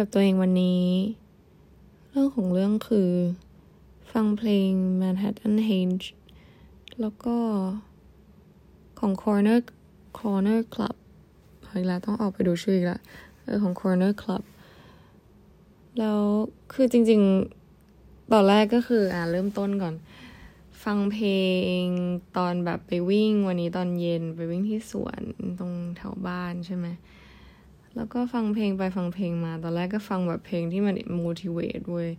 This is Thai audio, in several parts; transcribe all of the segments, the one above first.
กับตัวเองวันนี้ เรื่องของเรื่องคือ ฟังเพลง Manhattan Henge แล้วก็ของ Corner Corner Club อีกแล้วต้องออกไปดูชื่ออีกแล้วเออของ Corner Club แล้วคือจริง ๆ ตอนแรกก็คืออ่าเริ่มต้นก่อน ฟังเพลงตอนแบบไปวิ่งวันนี้ตอนเย็นไปวิ่งที่สวนตรงแถวบ้านใช่ไหม แล้วก็ฟังเพลงไปฟังเพลงมา ตอนแรกก็ฟังแบบเพลงที่มัน motivate เว้ย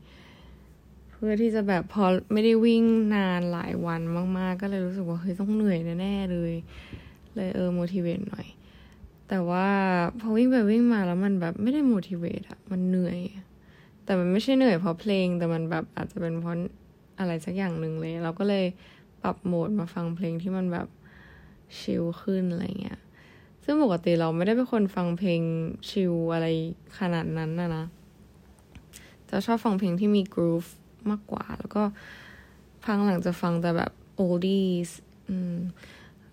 เพื่อที่จะแบบพอไม่ได้วิ่งนานหลายวันมาก ๆ ก็เลยรู้สึกว่าเฮ้ยต้องเหนื่อยแน่ๆเลย เลยเออ motivate หน่อย แต่ว่าพอวิ่งไปวิ่งมาแล้วมันแบบไม่ได้ motivate อะมันเหนื่อย แต่มันไม่ใช่เหนื่อยเพราะเพลง แต่มันแบบอาจจะเป็นเพราะอะไรสักอย่างหนึ่งเลย เราก็เลยปรับโหมดมาฟังเพลงที่มันแบบชิลขึ้นอะไรเงี้ย ซึ่งปกติเราไม่ได้เป็นคนฟังเพลงชิลอะไรขนาดนั้นนะนะจะชอบฟังเพลงที่มีกรูฟมากกว่า แล้วก็พังหลังจะฟังแต่แบบ oldies อืม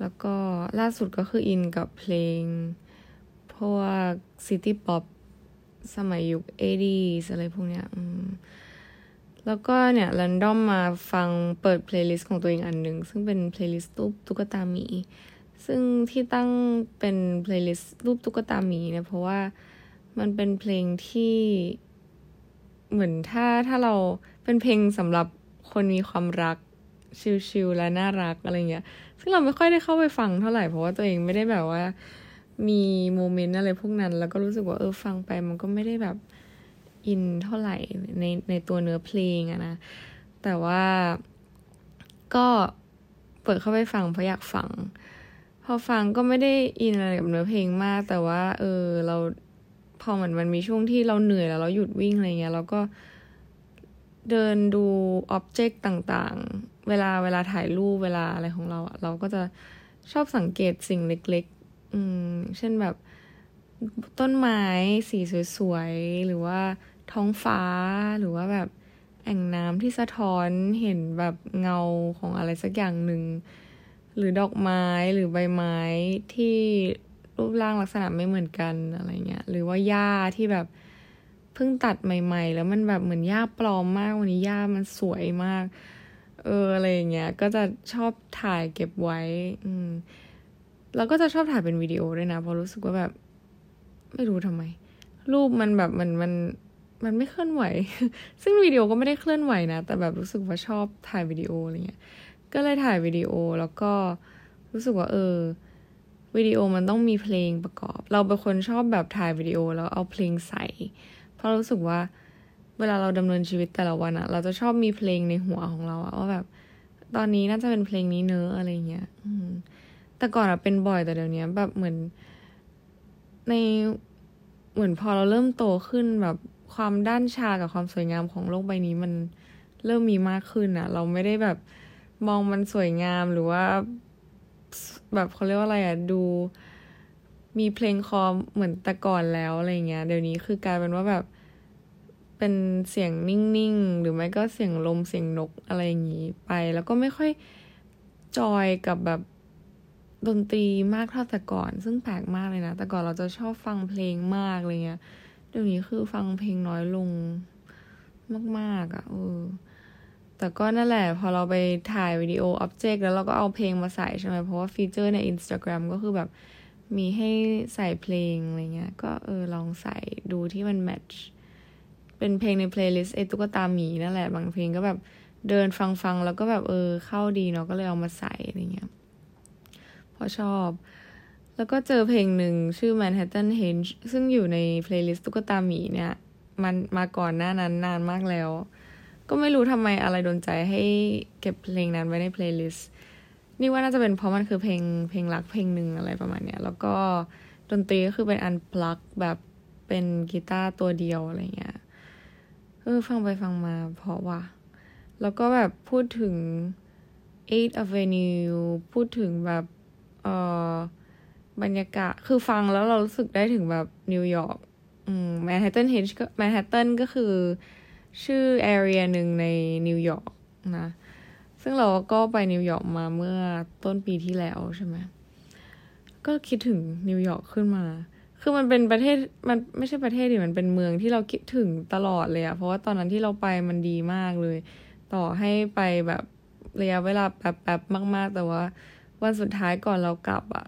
แล้วก็ล่าสุดก็คืออินกับเพลง พวก city pop สมัยยุค 80s อะไรพวกเนี้ยอืมแล้วก็เนี่ย random มาฟังเปิด playlist ของตัวเองอันหนึ่ง ซึ่งเป็น playlist ตุ๊กตาหมี ซึ่งที่ตั้งเป็น playlist รูปตุ๊กตาหมีเนี่ยเพราะว่ามันเป็นเพลงที่เหมือนถ้าถ้าเราเป็นเพลงสำหรับคนมีความรัก chill ๆและน่ารักอะไรเงี้ย ซึ่งเราไม่ค่อยได้เข้าไปฟังเท่าไหร่เพราะว่าตัวเองไม่ได้แบบว่า มี moment อะไรพวกนั้น แล้วก็รู้สึกว่าเออฟังไปมันก็ไม่ได้แบบอินเท่าไหร่ในในตัวเนื้อเพลงอะนะ แต่ว่าก็เปิดเข้าไปฟังเพราะอยากฟัง อฟังก็ไม่ได้อินอะไรกับเนื้อเพลงมาก แต่ว่า เออ เราพอเหมือนมันมีช่วงที่เราเหนื่อยแล้วเราหยุดวิ่งอะไรเงี้ยเราก็เดินดูอ็อบเจกต์ต่างๆ เวลาเวลาถ่ายรูปเวลาอะไรของเราอะเราก็จะชอบสังเกตสิ่งเล็ก ๆ อืม เช่นแบบต้นไม้สีสวยๆ หรือว่าท้องฟ้าหรือว่าแบบแอ่งน้ำที่สะท้อนเห็นแบบเงาของอะไรสักอย่างหนึ่ง หรือดอกไม้หรือใบไม้ที่รูปร่างลักษณะไม่เหมือนกันอะไรเงี้ย หรือว่าหญ้าที่แบบเพิ่งตัดใหม่ ๆ แล้วมันแบบเหมือนหญ้าปลอมมากวันนี้หญ้ามันสวยมาก เอออะไรเงี้ย ก็จะชอบถ่ายเก็บไว้ อืมแล้วก็จะชอบถ่ายเป็นวิดีโอด้วยนะเพราะรู้สึกว่าแบบ ไม่รู้ทำไม รูปมันแบบมันมันมันไม่เคลื่อนไหว ซึ่งวิดีโอก็ไม่ได้เคลื่อนไหวนะ แต่แบบรู้สึกว่าชอบถ่ายวิดีโออะไรเงี้ย ก็เลยถ่ายวิดีโอแล้วก็รู้สึกว่าเออวิดีโอมันต้องมีเพลงประกอบ เราเป็นคนชอบแบบถ่ายวิดีโอแล้วเอาเพลงใส่ เพราะรู้สึกว่าเวลาเราดำเนินชีวิตแต่ละวันอะเราจะชอบมีเพลงในหัวของเราอะว่าแบบ ตอนนี้น่าจะเป็นเพลงนี้เนอะอะไรเงี้ยอืมแต่ก่อนอะเป็นบ่อยแต่เดี๋ยวนี้แบบเหมือน ในเหมือนพอเราเริ่มโตขึ้นแบบความด้านชากับความสวยงามของโลกใบนี้มันเริ่มมีมากขึ้นอะเราไม่ได้แบบ มองมันสวยงามหรือว่า แบบเขาเรียกว่าอะไรอะดูมีเพลงคอเหมือนแต่ก่อนแล้วอะไรเงี้ย เดี๋ยวนี้คือกลายเป็นว่าแบบเป็นเสียงนิ่งๆ หรือไม่ก็เสียงลมเสียงนกอะไรอย่างงี้ไป แล้วก็ไม่ค่อย joy กับแบบดนตรีมากเท่าแต่ก่อน ซึ่งแปลกมากเลยนะ แต่ก่อนเราจะชอบฟังเพลงมากอะไรเงี้ย เดี๋ยวนี้คือฟังเพลงน้อยลงมากๆอะ่ะเออ แต่ก็นั่นแหละ พอเราไปถ่ายวิดีโอ object แล้วเราก็เอาเพลงมาใส่ใช่ไหมเพราะว่า feature ใน Instagram ก็คือแบบมีให้ใส่เพลงอะไรเงี้ย ก็เออลองใส่ดูที่มัน match เป็นเพลงใน playlist ไอ้ตุ๊กตาหมีนั่นแหละ บางเพลงก็แบบเดินฟังฟังแล้วก็แบบเออเข้าดีเนาะก็เลยเอามาใส่อะไรเงี้ยเพราะชอบ แล้วก็เจอเพลงหนึ่งชื่อ Manhattanhenge ซึ่งอยู่ใน playlist ตุ๊กตาหมีเนี่ย มันมาก่อนหน้านั้นนานมากแล้ว ก็ไม่รู้ทำไมอะไรโดนใจให้เก็บเพลงนั้นไว้ใน playlistนี่ว่าน่าจะเป็นเพราะมันคือเพลงเพลงรักเพลงหนึ่งอะไรประมาณเนี้ย แล้วก็ดนตรีก็คือเป็น unplug แบบเป็นกีตาร์ตัวเดียวอะไรเงี้ยเออฟังไปฟังมาเพราะว่า แล้วก็แบบพูดถึง8 Avenue พูดถึงแบบเออบรรยากาศคือฟังแล้วเรารู้สึกได้ถึงแบบนิวยอร์กอืม Manhattanhenge ก็แมนฮัตตันก็คือ ชื่อ area หนึ่งในนิวยอร์กนะ ซึ่งเราก็ไปนิวยอร์กมาเมื่อต้นปีที่แล้วใช่ไหมก็คิดถึงนิวยอร์กขึ้นมา คือมันเป็นประเทศมันไม่ใช่ประเทศดิมันเป็นเมืองที่เราคิดถึงตลอดเลยอะเพราะว่าตอนนั้นที่เราไปมันดีมากเลย ต่อให้ไปแบบระยะเวลาแป๊บๆมาก ๆ แต่ว่า วันสุดท้ายก่อนเรากลับอะ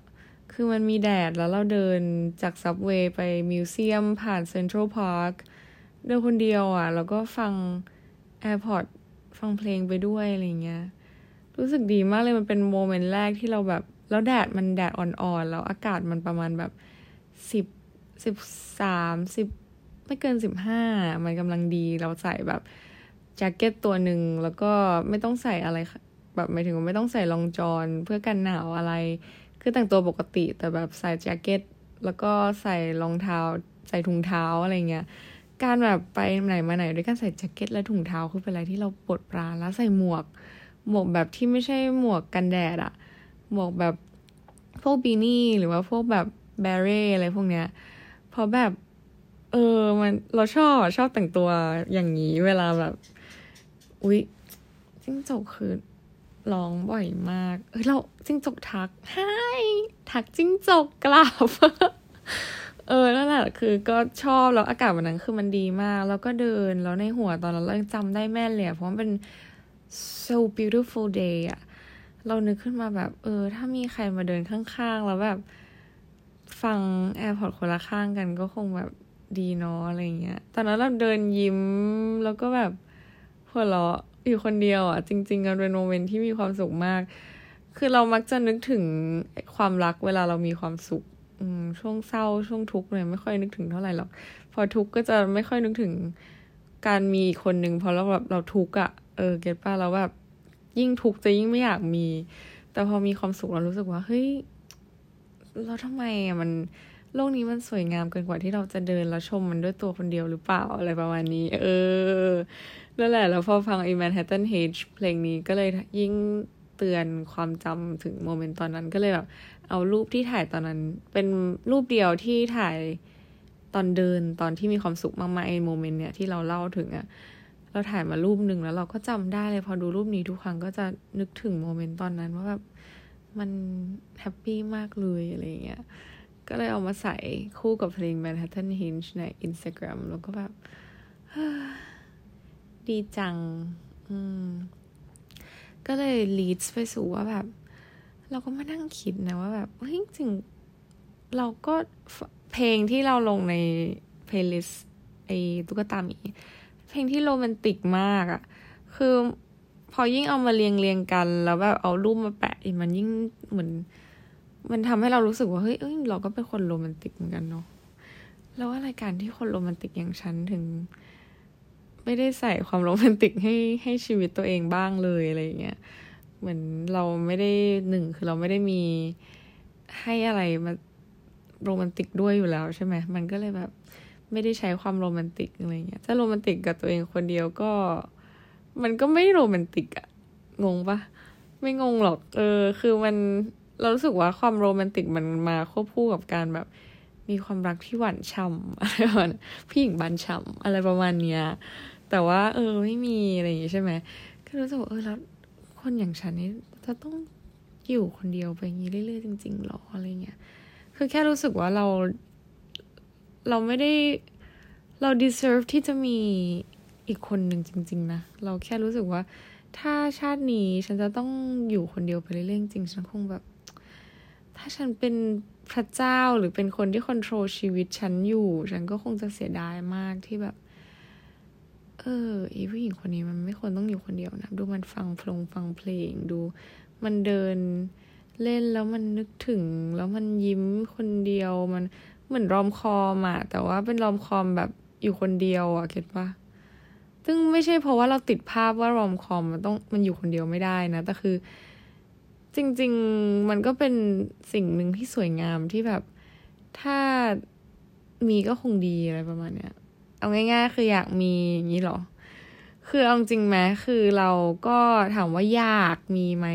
คือมันมีแดดแล้วเราเดินจาก subway ไป museum ผ่าน Central Park เดินคนเดียวอะแล้วก็ฟัง AirPods ฟังเพลงไปด้วยอะไรเงี้ย รู้สึกดีมากเลยมันเป็น moment แรกที่เราแบบ แล้วแดดมันแดดอ่อนๆ แล้วอากาศมันประมาณแบบสิบสิบสามสิบไม่เกินสิบห้ามันกำลังดีเราใส่แบบแจ็คเก็ตตัวหนึ่งแล้วก็ไม่ต้องใส่อะไรแบบหมายถึงไม่ต้องใส่ลองจอนเพื่อกันหนาวอะไร คือแต่งตัวปกติแต่แบบใส่แจ็คเก็ต แล้วก็ใส่รองเท้า ใส่ถุงเท้าอะไรเงี้ย การแบบไปไหนมาไหนด้วยการใส่แจ็คเก็ตและถุงเท้าคือเป็นอะไรที่เราปวดปราแล้วใส่หมวก หมวกแบบที่ไม่ใช่หมวกกันแดดอะหมวกแบบพวกบีนี่หรือว่าพวกแบบแบเร่อะไรพวกเนี้ยเพราะแบบ เออมันเราชอบชอบแต่งตัวอย่างนี้เวลาแบบ อุ๊ยจิ้งจกคือร้องบ่อยมาก เออเราจิ้งจกทักไฮทักจิ้งจกกลับ เออนั่นแหละคือก็ชอบแล้วอากาศวันนั้นคือมันดีมาก แล้วก็เดินแล้วในหัวตอนนั้นเราจำได้แม่นเลยเพราะมันเป็น so beautiful day อะเรานึกขึ้นมาแบบ เออ ถ้ามีใครมาเดินข้างๆ แล้วแบบ ฟังแอร์พอร์ตคนละข้างกันก็คงแบบดีเนาะอะไรเงี้ย ตอนนั้นเราเดินยิ้มแล้วก็แบบหัวเราะอยู่คนเดียวอะ จริงๆกันเป็นโมเมนต์ที่มีความสุขมาก คือเรามักจะนึกถึงความรักเวลาเรามีความสุข ช่วงเศร้าช่วงทุกข์เนี่ยไม่ค่อยนึกถึงเท่าไหร่หรอก พอทุกข์ก็จะไม่ค่อยนึกถึงการมีคนหนึ่งพอเราแบบเราทุกข์อะ่ะเออเก็ตป้าเราแบบยิ่งทุกข์จะยิ่งไม่อยากมี แต่พอมีความสุขเรารู้สึกว่า เฮ้ยเราทำไมอะมันโลกนี้มันสวยงามเกินกว่าที่เราจะเดินแล้วชมมันด้วยตัวคนเดียวหรือเปล่าอะไรประมาณนี้ เออนั่นแหละ แล้วพอฟัง ไอ้ Manhattanhenge เพลงนี้ก็เลยยิ่งเตือนความจำถึง moment ตอนนั้นก็เลยแบบ เอารูปที่ถ่ายตอนนั้น เป็นรูปเดียวที่ถ่ายตอนเดินตอนที่มีความสุขมากๆไอ้ moment เนี้ยที่เราเล่าถึงอะเราถ่ายมารูปหนึ่งแล้วเราก็จำได้เลย พอดูรูปนี้ทุกครั้งก็จะนึกถึง moment ตอนนั้นว่าแบบมัน happy มากเลยอะไรเงี้ย ก็เลยเอามาใส่คู่กับเพลง Manhattan Hinge ใน Instagram แล้วก็แบบดีจัง อืม ก็เลย leads ไปสู่ว่าแบบ เราก็มานั่งคิดนะว่าแบบเฮ้ยจริงเราก็เพลงที่เราลงใน playlist ไอ้ตุ๊กตาหมีเพลงที่โรแมนติกมากอะคือพอยิ่งเอามาเรียงเรียงกัน แล้วแบบเอารูปมาแปะมันยิ่งเหมือน มันทำให้เรารู้สึกว่าเฮ้ยเอ้ยเราก็เป็นคนโรแมนติกเหมือนกันเนาะแล้วว่ารายการที่คนโรแมนติกอย่างฉันถึง ไม่ได้ใส่ความโรแมนติกให้ให้ชีวิตตัวเองบ้างเลยอะไรอย่างเงี้ย เหมือนเราไม่ได้หนึ่งคือเราไม่ได้มีให้อะไรมาโรแมนติกด้วยอยู่แล้วใช่ไหมมันก็เลยแบบไม่ได้ใช้ความโรแมนติกอะไรเงี้ยถ้าโรแมนติกกับตัวเองคนเดียวก็ มันก็ไม่โรแมนติกอะงงปะไม่งงหรอก เออ คือมันเรารู้สึกว่าความโรแมนติกมันมาควบคู่กับการแบบ มีความรักที่หวานฉ่ำอะไรประมาณพี่หญิงบานฉ่ำอะไรประมาณเนี้ยแต่ว่า เออไม่มีอะไรอย่างงี้ใช่ไหมก็รู้สึกเออแล้ว คนอย่างฉันนี่จะต้องอยู่คนเดียวไปอย่างนี้เรื่อยๆจริงๆหรออะไรเงี้ย คือแค่รู้สึกว่าเรา เราไม่ได้เรา deserve ที่จะมีอีกคนหนึ่งจริง ๆ นะ เราแค่รู้สึกว่า ถ้าชาตินี้ฉันจะต้องอยู่คนเดียวไปเรื่อยๆจริงฉันคงแบบ ถ้าฉันเป็นพระเจ้าหรือเป็นคนที่คอนโทรลชีวิตฉันอยู่ ฉันก็คงจะเสียดายมากที่แบบ เอออีผู้หญิงคนนี้มันไม่ควรต้องอยู่คนเดียวนะ ดูมันฟังเพลงฟังเพลงดู มันเดินเล่นแล้วมันนึกถึง แล้วมันยิ้มคนเดียวมันเหมือนรอมคอมอะแต่ว่าเป็นรอมคอมแบบอยู่คนเดียวอะเก็ตปะซึ่งไม่ใช่เพราะว่าเราติดภาพว่ารอมคอมมันต้องมันอยู่คนเดียวไม่ได้นะ แต่คือ จริง ๆ มันก็เป็นสิ่งหนึ่งที่สวยงามที่แบบ ถ้ามีก็คงดีอะไรประมาณเนี้ย เอาง่าย ๆ คืออยากมีอย่างนี้หรอ คือเอาจริงไหมคือเราก็ถามว่าอยากมีไหม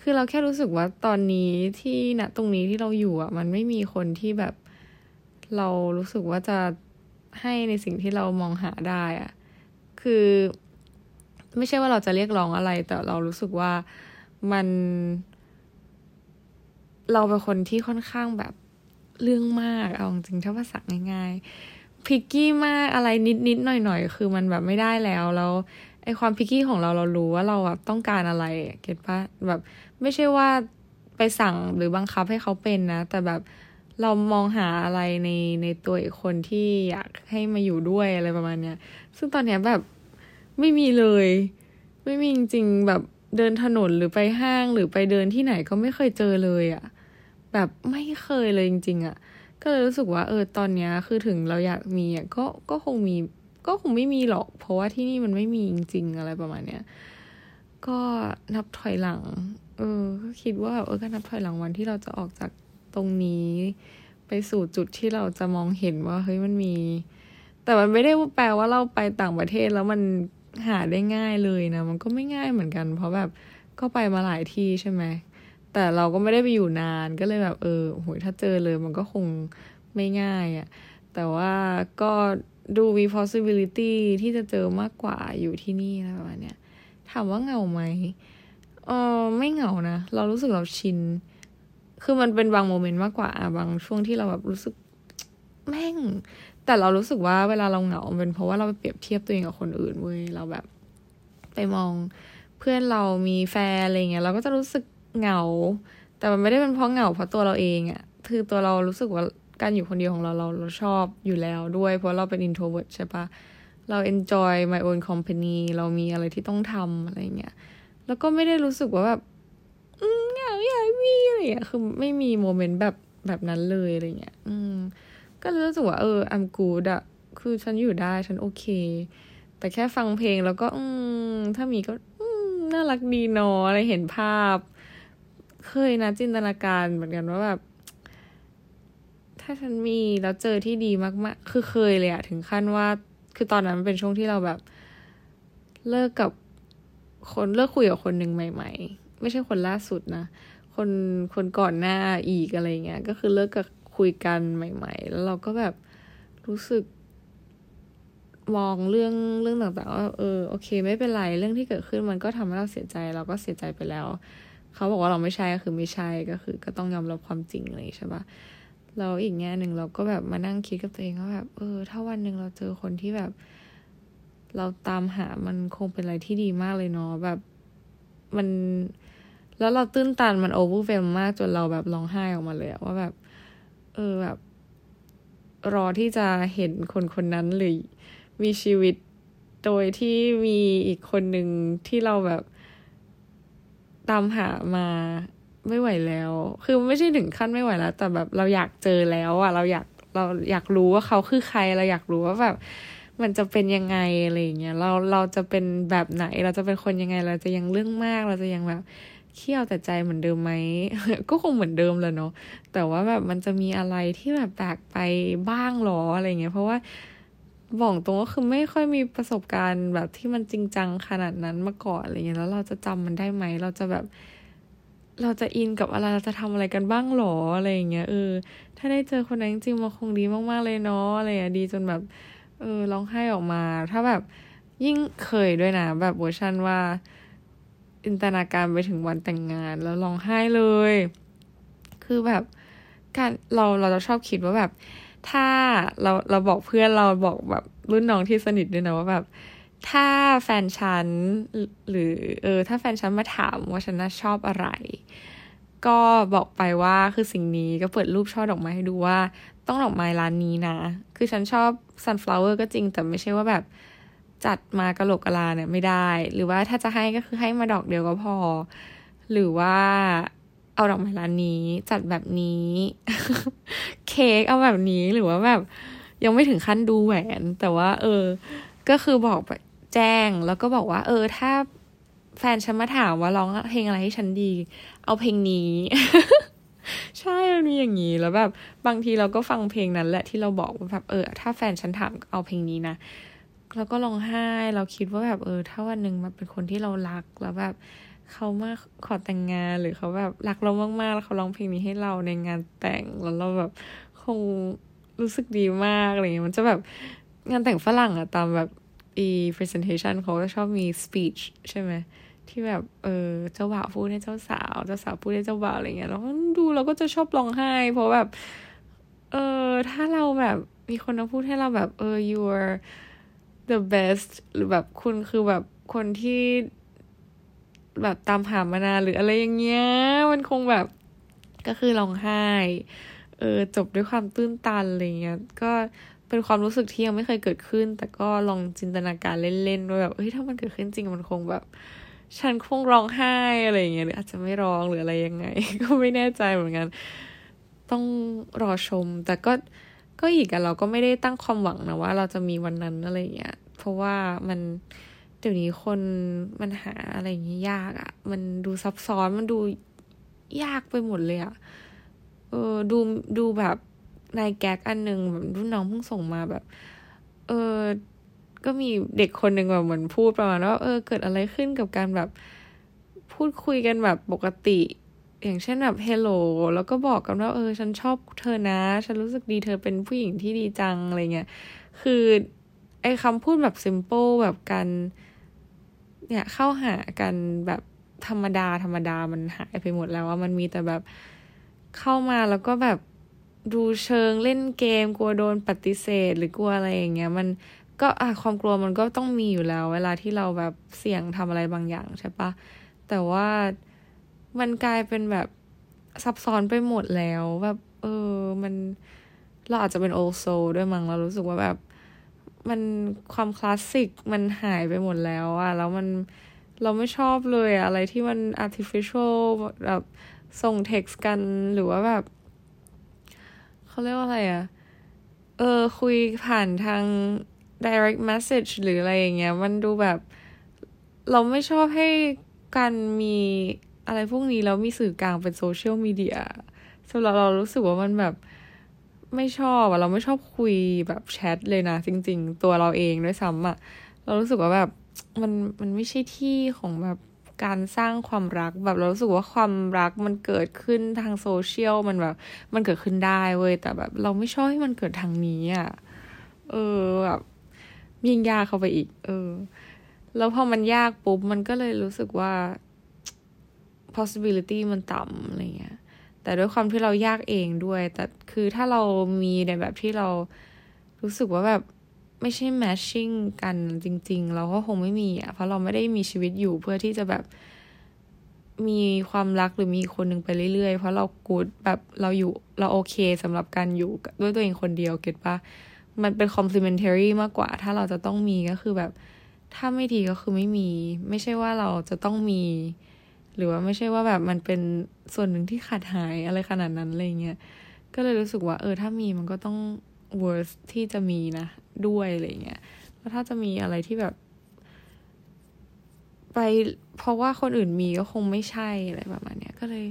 คือเราแค่รู้สึกว่าตอนนี้ที่ณตรงนี้ที่เราอยู่อะ มันไม่มีคนที่แบบ เรารู้สึกว่าจะให้ในสิ่งที่เรามองหาได้อะ คือ ไม่ใช่ว่าเราจะเรียกร้องอะไร แต่เรารู้สึกว่ามัน เราเป็นคนที่ค่อนข้างแบบเรื่องมากเอาจริงถ้าภาษาง่าย ๆ พิกกี้มากอะไรนิดๆหน่อยๆคือมันแบบไม่ได้แล้วแล้วไอความพิกกี้ของเราเรารู้ว่าเราแบบต้องการอะไรเก็ตปะแบบไม่ใช่ว่าไปสั่งหรือบังคับให้เขาเป็นนะ แต่แบบเรามองหาอะไรในในตัวอีกคนที่อยากให้มาอยู่ด้วยอะไรประมาณเนี้ย ซึ่งตอนเนี้ยแบบไม่มีเลย ไม่มีจริงๆแบบเดินถนนหรือไปห้างหรือไปเดินที่ไหนก็ไม่เคยเจอเลยอะ่ะแบบไม่เคยเลยจริง ๆอะ ก็เลยรู้สึกว่าเออตอนเนี้ยคือถึงเราอยากมีอะก็ก็คงมีก็คงไม่มีหรอก เพราะว่าที่นี่มันไม่มีจริง ๆ อะไรประมาณเนี้ยก็นับถอยหลัง เออก็คิดว่าเออก็นับถอยหลังวันที่เราจะออกจากตรงนี้ ไปสู่จุดที่เราจะมองเห็นว่าเฮ้ยมันมี แต่มันไม่ได้แปลว่าเราไปต่างประเทศแล้วมันหาได้ง่ายเลยนะ มันก็ไม่ง่ายเหมือนกัน เพราะแบบก็ไปมาหลายที่ใช่ไหม แต่เราก็ไม่ได้ไปอยู่นานก็เลยแบบเออโหยถ้าเจอเลยมันก็คงไม่ง่ายอะ่ะแต่ว่าก็ดูมี possibility ที่จะเจอมากกว่าอยู่ที่นี่อะไรประมาณเนี้ยถามว่าเหงาไหมเออไม่เหงานะเรารู้สึกเราชิน คือมันเป็นบางโมเมนต์มากกว่าบางช่วงที่เราแบบรู้สึกแม่ง แต่เรารู้สึกว่าเวลาเราเหงาเป็นเพราะว่าเราไปเปรียบเทียบตัวเองกับคนอื่นเว้ยเราแบบไปมองเพื่อนเรามีแฟนอะไรเงี้ยเราก็จะรู้สึก เหงา แต่มันไม่ได้เป็นเพราะเหงาเพราะตัวเราเองอะคือตัวเรารู้สึกว่าการอยู่คนเดียวของเราเราเราชอบอยู่แล้วด้วย เพราะเราเป็น introvert ใช่ปะเรา enjoy my own company เรามีอะไรที่ต้องทำอะไรเงี้ย แล้วก็ไม่ได้รู้สึกว่าแบบเหงาอยากมีอะไรเงี้ย คือไม่มีโมเมนต์แบบแบบนั้นเลยอะไรเงี้ย อืม ก็รู้สึกว่าเออ I'm good อะคือฉันอยู่ได้ฉันโอเค แต่แค่ฟังเพลงแล้วก็ อืม ถ้ามีก็ อืม น่ารักดีเนาะอะไรเห็นภาพ เคยนะจินตนาการเหมือนกันว่าแบบถ้าฉันมีแล้วเจอที่ดีมากๆ คือเคยเลยอะถึงขั้นว่า คือตอนนั้นมันเป็นช่วงที่เราแบบ เลิกกับคนเลิกคุยกับคนหนึ่งใหม่ ๆ ไม่ใช่คนล่าสุดนะคนคนก่อนหน้าอีกอะไรเงี้ยก็คือเลิกกับคุยกันใหม่ ๆ แล้วเราก็แบบรู้สึก มองเรื่องเรื่องต่างๆว่าเออโอเค ไม่เป็นไรเรื่องที่เกิดขึ้นมันก็ทำให้เราเสียใจ เราก็เสียใจไปแล้ว เขาบอกว่าเราไม่ใช่ก็คือไม่ใช่ก็คือ ก็ต้องยอมรับความจริงเลยใช่ปะเราอีกแง่หนึ่งเราก็แบบมานั่งคิดกับตัวเองว่าแบบเออ ถ้าวันหนึ่งเราเจอคนที่แบบ เราตามหามันคงเป็นอะไรที่ดีมากเลยเนาะแบบมัน แล้วเราตื้นตันมันโอเวอร์เวลมากจนเราแบบร้องไห้ออกมาเลยว่าแบบ เออแบบ รอที่จะเห็นคนคนนั้นหรือมีชีวิตโดยที่มีอีกคนหนึ่งที่เราแบบ ตามหามาไม่ไหวแล้ว คือไม่ใช่ถึงขั้นไม่ไหวแล้ว แต่แบบเราอยากเจอแล้วอะเราอยากเราอยากรู้ว่าเขาคือใครเราอยากรู้ว่าแบบมันจะเป็นยังไงอะไรเงี้ยเราเราจะเป็นแบบไหนเราจะเป็นคนยังไง เราจะยังเรื่องมาก เราจะยังแบบเคี่ยวแต่ใจเหมือนเดิมไหมก็คงเหมือนเดิมแหละเนาะแต่ว่าแบบมันจะมีอะไรที่แบบแปลกไปบ้างหรออะไรเงี้ยเพราะว่า บอกตรงก็คือไม่ค่อยมีประสบการณ์แบบที่มันจริงจังขนาดนั้นมาก่อนอะไรเงี้ยแล้วเราจะจำมันได้ไหม เราจะแบบ เราจะอินกับอะไรเราจะทำอะไรกันบ้างหรออะไรเงี้ยเออถ้าได้เจอคนนั้นจริงมันคงดีมากๆเลยเนาะอะไรอะดีจนแบบ เออร้องไห้ออกมา ถ้าแบบยิ่งเคยด้วยนะ แบบเวอร์ชันว่าจินตนาการไปถึงวันแต่งงานแล้วร้องไห้เลย คือแบบการเราเราจะชอบคิดว่าแบบ ถ้าเราเราบอกเพื่อนเราบอกแบบรุ่นน้องที่สนิทด้วยนะว่าแบบถ้าแฟนฉันหรือเออถ้าแฟนฉันมาถามว่าฉันน่าชอบอะไร ก็บอกไปว่าคือสิ่งนี้ก็เปิดรูปช่อดอกไม้ให้ดูว่า ต้องดอกไม้ร้านนี้นะ คือฉันชอบ sunflower ก็จริงแต่ไม่ใช่ว่าแบบจัดมากระโหลกกะลาเนี่ยไม่ได้ หรือว่าถ้าจะให้ก็คือให้มาดอกเดียวก็พอ หรือว่า เอาดอกไม้ร้านนี้จัดแบบนี้ เค้กเอาแบบนี้หรือว่าแบบ ยังไม่ถึงขั้นดูแหวน แต่ว่า เออ ก็คือบอกแจ้งแล้วก็บอกว่า เออ ถ้าแฟนฉันมาถามว่าร้องเพลงอะไรให้ฉันดี เอาเพลงนี้ ใช่มันมีอย่างนี้แล้วแบบ บางทีเราก็ฟังเพลงนั้นแหละที่เราบอกว่าแบบเออ ถ้าแฟนฉันถามเอาเพลงนี้นะแล้วก็ร้องไห้เราคิดว่าแบบเออ ถ้าวันหนึ่งมันเป็นคนที่เรารักแล้วแบบ เขามาขอแต่งงานหรือเขาแบบรักเรามากๆ แล้วเขาร้องเพลงนี้ให้เราในงานแต่งแล้วเราแบบคงรู้สึกดีมากอะไรเงี้ยมันจะแบบงานแต่งฝรั่งอะตามแบบอี presentation เขาก็ชอบมี speech ใช่ไหมที่แบบ เออเจ้าบ่าวพูดให้เจ้าสาว เจ้าสาวพูดให้เจ้าบ่าวอะไรเงี้ยแล้วดูเราก็จะชอบร้องไห้ เพราะแบบ เออถ้าเราแบบมีคนมาพูดให้เราแบบ เออ you are the best หรือแบบคุณคือแบบคนที่ แบบตามหามานานหรืออะไรอย่างเงี้ย มันคงแบบก็คือร้องไห้ เออจบด้วยความตื้นตันอะไรเงี้ย ก็เป็นความรู้สึกที่ยังไม่เคยเกิดขึ้น แต่ก็ลองจินตนาการเล่นๆว่าแบบเฮ้ยถ้ามันเกิดขึ้นจริงมันคงแบบ ฉันคงร้องไห้อะไรเงี้ยหรืออาจจะไม่ร้องหรืออะไรยังไง ก็ไม่แน่ใจเหมือนกัน ต้องรอชม แต่ก็ก็อีกอะเราก็ไม่ได้ตั้งความหวังนะว่า เราจะมีวันนั้นอะไรเงี้ย เพราะว่ามัน เดี๋ยวนี้คนมันหาอะไรอย่างนี้ยากอะมันดูซับซ้อนมันดูยากไปหมดเลยอะเออดูดูแบบในแก๊กอันหนึ่งแบบรุ่นน้องเพิ่งส่งมาแบบ เออก็มีเด็กคนหนึ่งแบบเหมือนพูดประมาณว่าเออเกิดอะไรขึ้นกับการแบบพูดคุยกันแบบปกติ อย่างเช่นแบบ hello แล้วก็บอกกันว่าเออ ฉันชอบเธอนะ ฉันรู้สึกดีเธอเป็นผู้หญิงที่ดีจังอะไรเงี้ยคือไอ้คำพูดแบบ simple แบบการ เนี่ยเข้าหากันแบบธรรมดาธรรมดามันหายไปหมดแล้วว่ามันมีแต่แบบเข้ามาแล้วก็แบบดูเชิงเล่นเกม กลัวโดนปฏิเสธหรือกลัวอะไรอย่างเงี้ย มันก็อะความกลัวมันก็ต้องมีอยู่แล้ว เวลาที่เราแบบเสี่ยงทำอะไรบางอย่างใช่ปะแต่ว่ามันกลายเป็นแบบซับซ้อนไปหมดแล้วแบบ เออมันเราอาจจะเป็นโอโซด้วยมั้งเรารู้สึกว่าแบบ มันความคลาสสิกมันหายไปหมดแล้วอะแล้วมันเราไม่ชอบเลยอะอะไรที่มัน artificial แบบส่ง text กันหรือว่าแบบ เขาเรียกว่าอะไรอะเออ คุยผ่านทาง direct message หรืออะไรอย่างเงี้ย มันดูแบบ เราไม่ชอบให้การมีอะไรพวกนี้แล้วมีสื่อกลางเป็นโซเชียลมีเดียสำหรับเรารู้สึกว่ามันแบบ ไม่ชอบอะเราไม่ชอบคุยแบบแชทเลยนะ จริง ๆ ตัวเราเองด้วยซ้ำอะเรารู้สึกว่าแบบมันมันไม่ใช่ที่ของแบบการสร้างความรักแบบเรารู้สึกว่าความรักมันเกิดขึ้นทางโซเชียลมันแบบ มันเกิดขึ้นได้เว้ยแต่แบบ เราไม่ชอบให้มันเกิดทางนี้อะ่ะเออแบบยิ่งยากเข้าไปอีก เออ แล้วพอมันยากปุ๊บมันก็เลยรู้สึกว่า possibility มันต่ำอะไรเงี้ย แต่ด้วยความที่เรายากเองด้วย แต่คือถ้าเรามีในแบบที่เรารู้สึกว่าแบบไม่ใช่แมชชิ่งกันจริง ๆ เราก็คงไม่มีอะเพราะเราไม่ได้มีชีวิตอยู่เพื่อที่จะแบบมีความรักหรือมีคนหนึ่งไปเรื่อยๆ เพราะเรากูดแบบเราอยู่เราโอเคสำหรับการอยู่ด้วยตัวเองคนเดียวเก็ตปะมันเป็น complementary มากกว่า ถ้าเราจะต้องมีก็คือแบบ ถ้าไม่ดีก็คือไม่มี ไม่ใช่ว่าเราจะต้องมี หรือว่าไม่ใช่ว่าแบบมันเป็นส่วนหนึ่งที่ขาดหายอะไรขนาดนั้นอะไรเงี้ยก็เลยรู้สึกว่า เออ ถ้ามีมันก็ต้อง worth ที่จะมีนะ ด้วยอะไรเงี้ยแล้วถ้าจะมีอะไรที่แบบ ไปเพราะว่าคนอื่นมีก็คงไม่ใช่อะไรประมาณเนี้ยก็เลย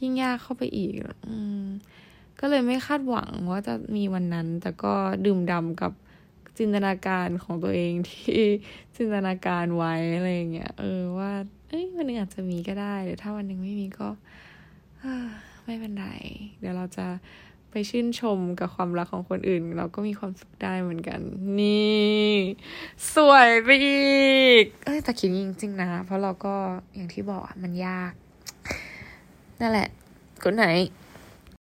ยิ่งยากเข้าไปอีก อืม ก็เลยไม่คาดหวังว่าจะมีวันนั้น แต่ก็ดื่มดำกับจินตนาการของตัวเองที่จินตนาการไว้อะไรเงี้ยเออว่า อ้ยวันนึงอาจจะมีก็ได้หรือถ้าวันหนึ่งไม่มีก็ไม่เป็นไร เดี๋ยวเราจะไปชื่นชมกับความรักของคนอื่น เราก็มีความสุขได้เหมือนกัน นี่ สวยไปอีก เอ้ยแต่คิดจริงๆนะ เพราะเราก็อย่างที่บอกมันยาก นั่นแหละคนไหน